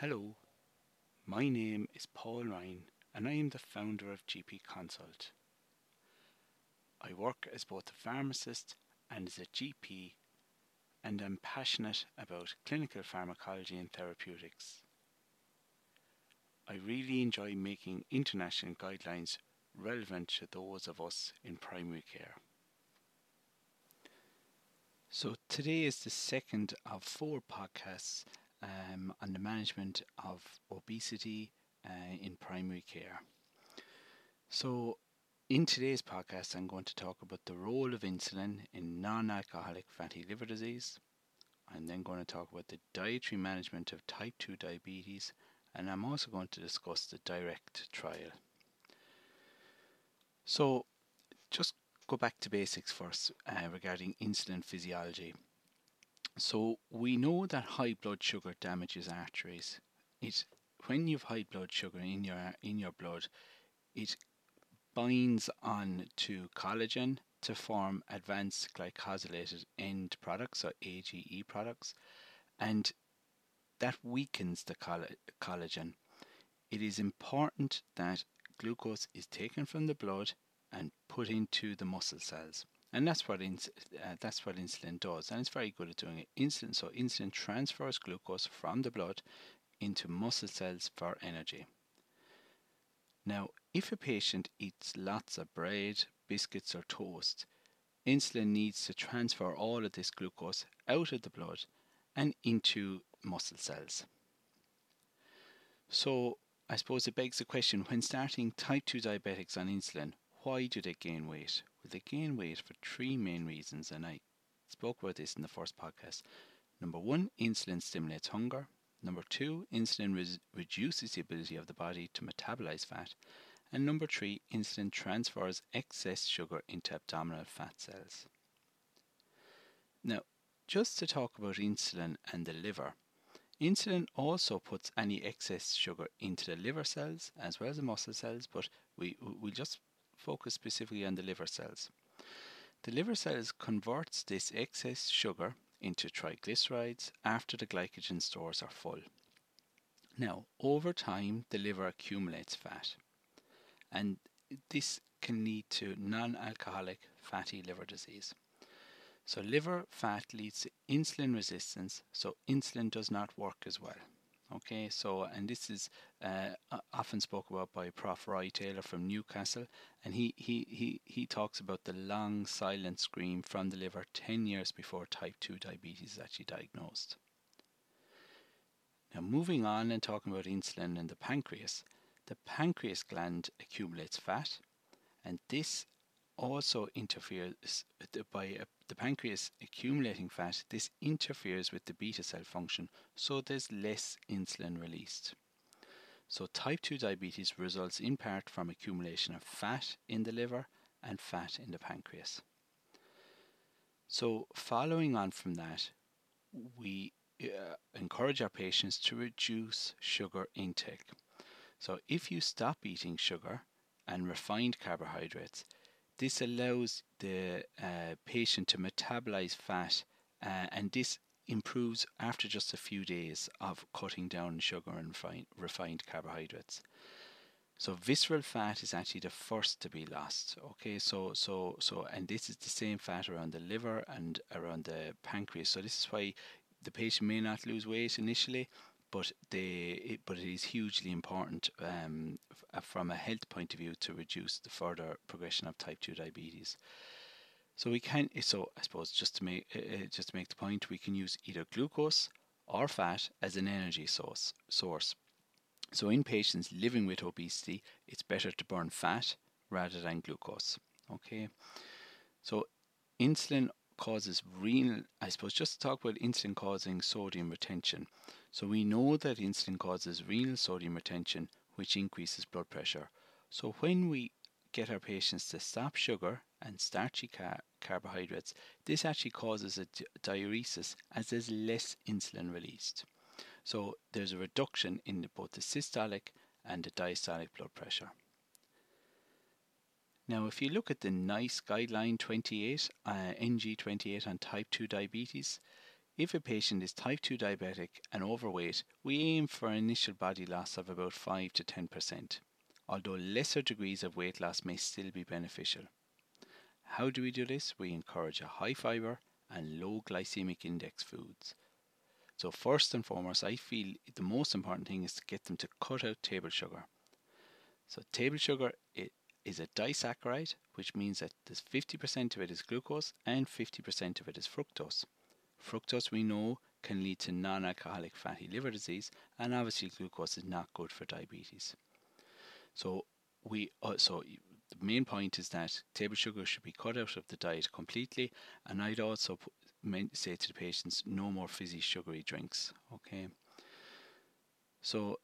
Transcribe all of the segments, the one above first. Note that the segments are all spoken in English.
Hello, my name is Paul Ryan and I am the founder of GP Consult. I work as both a pharmacist and as a GP and I'm passionate about clinical pharmacology and therapeutics. I really enjoy making international guidelines relevant to those of us in primary care. So, today is the second of four podcasts um, on the management of obesity uh, in primary care. So, in today's podcast, I'm going to talk about the role of insulin in non alcoholic fatty liver disease. I'm then going to talk about the dietary management of type 2 diabetes, and I'm also going to discuss the DIRECT trial. So, just go back to basics first uh, regarding insulin physiology. So we know that high blood sugar damages arteries. It when you have high blood sugar in your in your blood, it binds on to collagen to form advanced glycosylated end products or AGE products, and that weakens the collagen. It is important that glucose is taken from the blood and put into the muscle cells. And that's what uh, that's what insulin does, and it's very good at doing it. Insulin, so insulin transfers glucose from the blood into muscle cells for energy. Now, if a patient eats lots of bread, biscuits, or toast, insulin needs to transfer all of this glucose out of the blood and into muscle cells. So, I suppose it begs the question when starting type 2 diabetics on insulin, why do they gain weight? Well, they gain weight for three main reasons, and I spoke about this in the first podcast. Number one, insulin stimulates hunger. Number two, insulin res- reduces the ability of the body to metabolize fat. And number three, insulin transfers excess sugar into abdominal fat cells. Now, just to talk about insulin and the liver, insulin also puts any excess sugar into the liver cells as well as the muscle cells, but we, we'll just focus specifically on the liver cells. The liver cells converts this excess sugar into triglycerides after the glycogen stores are full. Now, over time, the liver accumulates fat, and this can lead to non alcoholic fatty liver disease. So, liver fat leads to insulin resistance, so insulin does not work as well. Okay, so and this is uh, often spoke about by Prof. Roy Taylor from Newcastle, and he, he, he, he talks about the long silent scream from the liver 10 years before type 2 diabetes is actually diagnosed. Now, moving on and talking about insulin and the pancreas, the pancreas gland accumulates fat, and this also interferes by the pancreas accumulating fat. This interferes with the beta cell function, so there's less insulin released. So, type 2 diabetes results in part from accumulation of fat in the liver and fat in the pancreas. So, following on from that, we uh, encourage our patients to reduce sugar intake. So, if you stop eating sugar and refined carbohydrates, this allows the uh, patient to metabolize fat, uh, and this improves after just a few days of cutting down sugar and refined, refined carbohydrates. So visceral fat is actually the first to be lost. Okay, so so so, and this is the same fat around the liver and around the pancreas. So this is why the patient may not lose weight initially, but they it, but it is hugely important um, f- uh, from a health point of view to reduce the further progression of type 2 diabetes. So we can so I suppose just to make uh, uh, just to make the point we can use either glucose or fat as an energy source source. So in patients living with obesity, it's better to burn fat rather than glucose. Okay. So insulin causes renal, I suppose, just to talk about insulin causing sodium retention. So we know that insulin causes renal sodium retention, which increases blood pressure. So when we get our patients to stop sugar and starchy car- carbohydrates, this actually causes a di- diuresis as there's less insulin released. So there's a reduction in both the systolic and the diastolic blood pressure. Now, if you look at the NICE guideline 28, uh, NG28 on type 2 diabetes, if a patient is type 2 diabetic and overweight, we aim for an initial body loss of about 5 to 10%, although lesser degrees of weight loss may still be beneficial. How do we do this? We encourage a high fiber and low glycemic index foods. So first and foremost, I feel the most important thing is to get them to cut out table sugar. So table sugar is a disaccharide, which means that there's 50% of it is glucose and 50% of it is fructose. Fructose, we know, can lead to non alcoholic fatty liver disease, and obviously, glucose is not good for diabetes. So, we uh, so the main point is that table sugar should be cut out of the diet completely, and I'd also say to the patients, no more fizzy sugary drinks. Okay. So,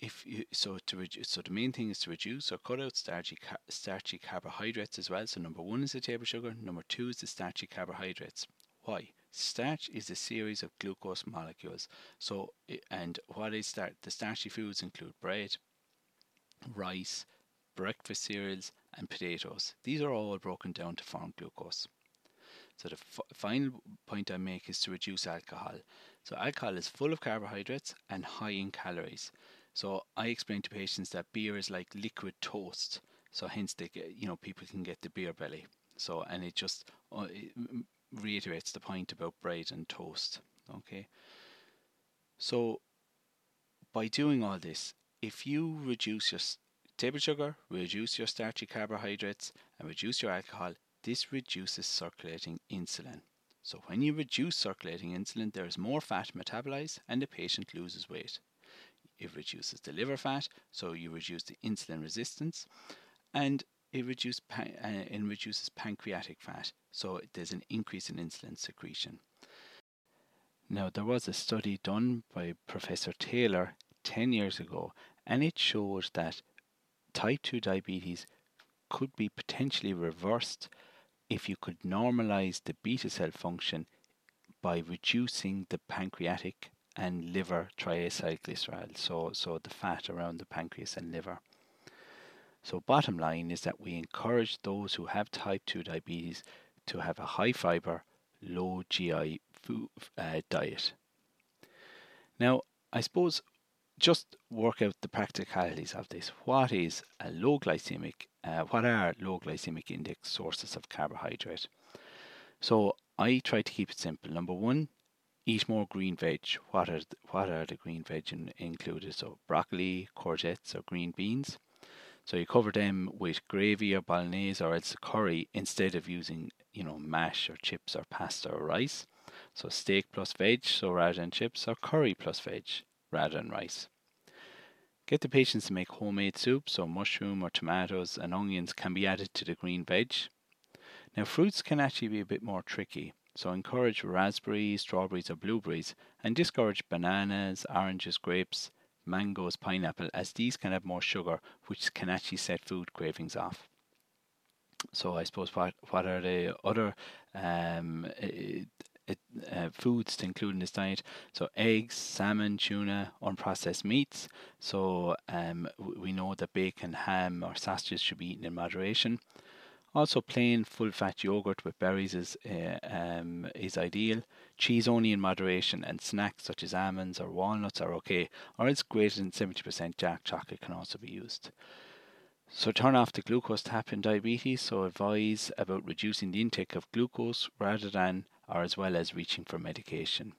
if you so to so the main thing is to reduce or cut out starchy starchy carbohydrates as well. So number one is the table sugar. Number two is the starchy carbohydrates. Why? Starch is a series of glucose molecules. So, and what is start? The starchy foods include bread, rice, breakfast cereals, and potatoes. These are all broken down to form glucose. So the f- final point I make is to reduce alcohol. So alcohol is full of carbohydrates and high in calories. So I explain to patients that beer is like liquid toast. So hence they get, you know people can get the beer belly. So and it just uh, it reiterates the point about bread and toast. Okay. So by doing all this, if you reduce your table sugar, reduce your starchy carbohydrates, and reduce your alcohol, this reduces circulating insulin. So when you reduce circulating insulin, there is more fat metabolized and the patient loses weight. It reduces the liver fat, so you reduce the insulin resistance, and it, reduce, uh, reduces pancreatic fat, so there's an increase in insulin secretion. Now, there was a study done by Professor Taylor 10 years ago, and it showed that type 2 diabetes could be potentially reversed if you could normalize the beta cell function by reducing the pancreatic and liver triacylglycerol, so, so the fat around the pancreas and liver. So, bottom line is that we encourage those who have type 2 diabetes to have a high fiber, low GI food, uh, diet. Now, I suppose just work out the practicalities of this. What is a low glycemic? Uh, what are low glycemic index sources of carbohydrate? So I try to keep it simple. Number one, eat more green veg. What are the, what are the green veg in, included? So broccoli, courgettes, or green beans. So you cover them with gravy or bolognese or else curry instead of using you know mash or chips or pasta or rice. So steak plus veg, so rather than chips, or curry plus veg rather than rice. Get the patients to make homemade soup, so mushroom or tomatoes and onions can be added to the green veg. Now, fruits can actually be a bit more tricky. So encourage raspberries, strawberries, or blueberries, and discourage bananas, oranges, grapes, mangoes, pineapple, as these can have more sugar, which can actually set food cravings off. So I suppose what what are the other um, uh, foods to include in this diet? So eggs, salmon, tuna, unprocessed meats. So um, we know that bacon, ham, or sausages should be eaten in moderation. Also, plain full fat yogurt with berries is uh, um, is ideal. Cheese only in moderation, and snacks such as almonds or walnuts are okay, or else greater than 70% dark chocolate can also be used. So, turn off the glucose tap in diabetes. So, advise about reducing the intake of glucose rather than or as well as reaching for medication.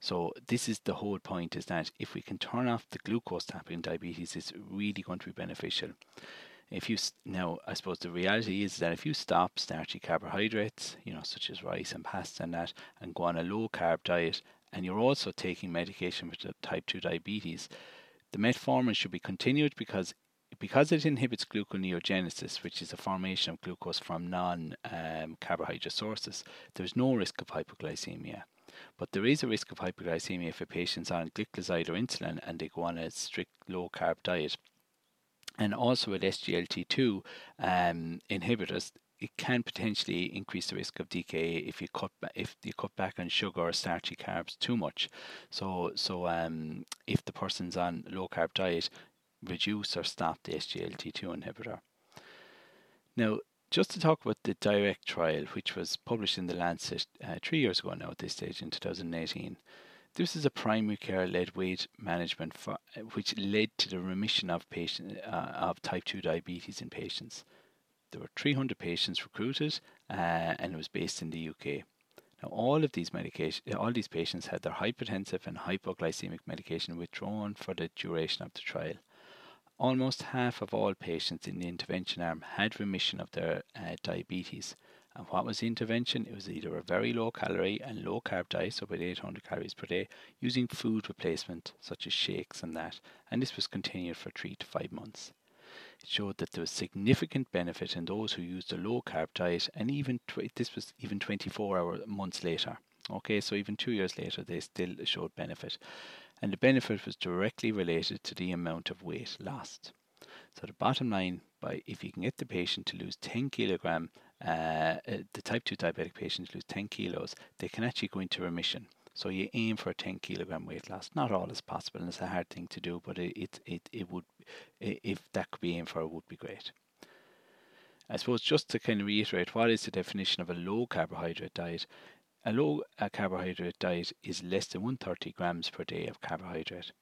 So this is the whole point is that if we can turn off the glucose tap in diabetes, it's really going to be beneficial if you now i suppose the reality is that if you stop starchy carbohydrates you know such as rice and pasta and that and go on a low carb diet and you're also taking medication for type 2 diabetes the metformin should be continued because because it inhibits gluconeogenesis, which is the formation of glucose from non um, carbohydrate sources, there's no risk of hypoglycemia. But there is a risk of hypoglycemia if a patient's on gliclazide or insulin and they go on a strict low carb diet and also with SGLT2 um, inhibitors, it can potentially increase the risk of DKA if you cut if you cut back on sugar or starchy carbs too much. So so um, if the person's on low carb diet, reduce or stop the SGLT2 inhibitor. Now just to talk about the direct trial, which was published in the Lancet uh, three years ago now at this stage in 2018. This is a primary care led weight management for, which led to the remission of patient uh, of type 2 diabetes in patients. There were 300 patients recruited, uh, and it was based in the UK. Now, all of these medication, all these patients had their hypertensive and hypoglycemic medication withdrawn for the duration of the trial. Almost half of all patients in the intervention arm had remission of their uh, diabetes, and what was the intervention? It was either a very low calorie and low carb diet, so about 800 calories per day, using food replacement such as shakes and that, and this was continued for three to five months. It showed that there was significant benefit in those who used a low carb diet, and even tw- this was even 24 hour months later. Okay, so even two years later, they still showed benefit, and the benefit was directly related to the amount of weight lost. So the bottom line, by if you can get the patient to lose 10 kilogram, uh, uh, the type 2 diabetic patients lose 10 kilos, they can actually go into remission. So you aim for a 10 kilogram weight loss. Not all is possible, and it's a hard thing to do, but it, it, it, it would, if that could be aimed for, it would be great. I suppose just to kind of reiterate, what is the definition of a low carbohydrate diet? A low carbohydrate diet is less than 130 grams per day of carbohydrate.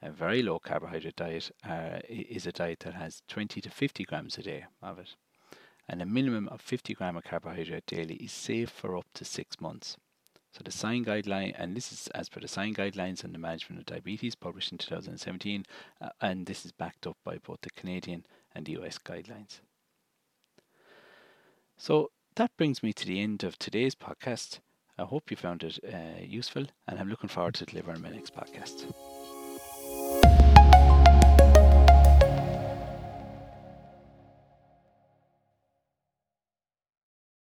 A very low carbohydrate diet uh, is a diet that has 20 to 50 grams a day of it. And a minimum of 50 gram of carbohydrate daily is safe for up to six months. So the SIGN guideline, and this is as per the SIGN guidelines on the management of diabetes published in 2017, uh, and this is backed up by both the Canadian and the US guidelines. So that brings me to the end of today's podcast. I hope you found it uh, useful, and I'm looking forward to delivering my next podcast.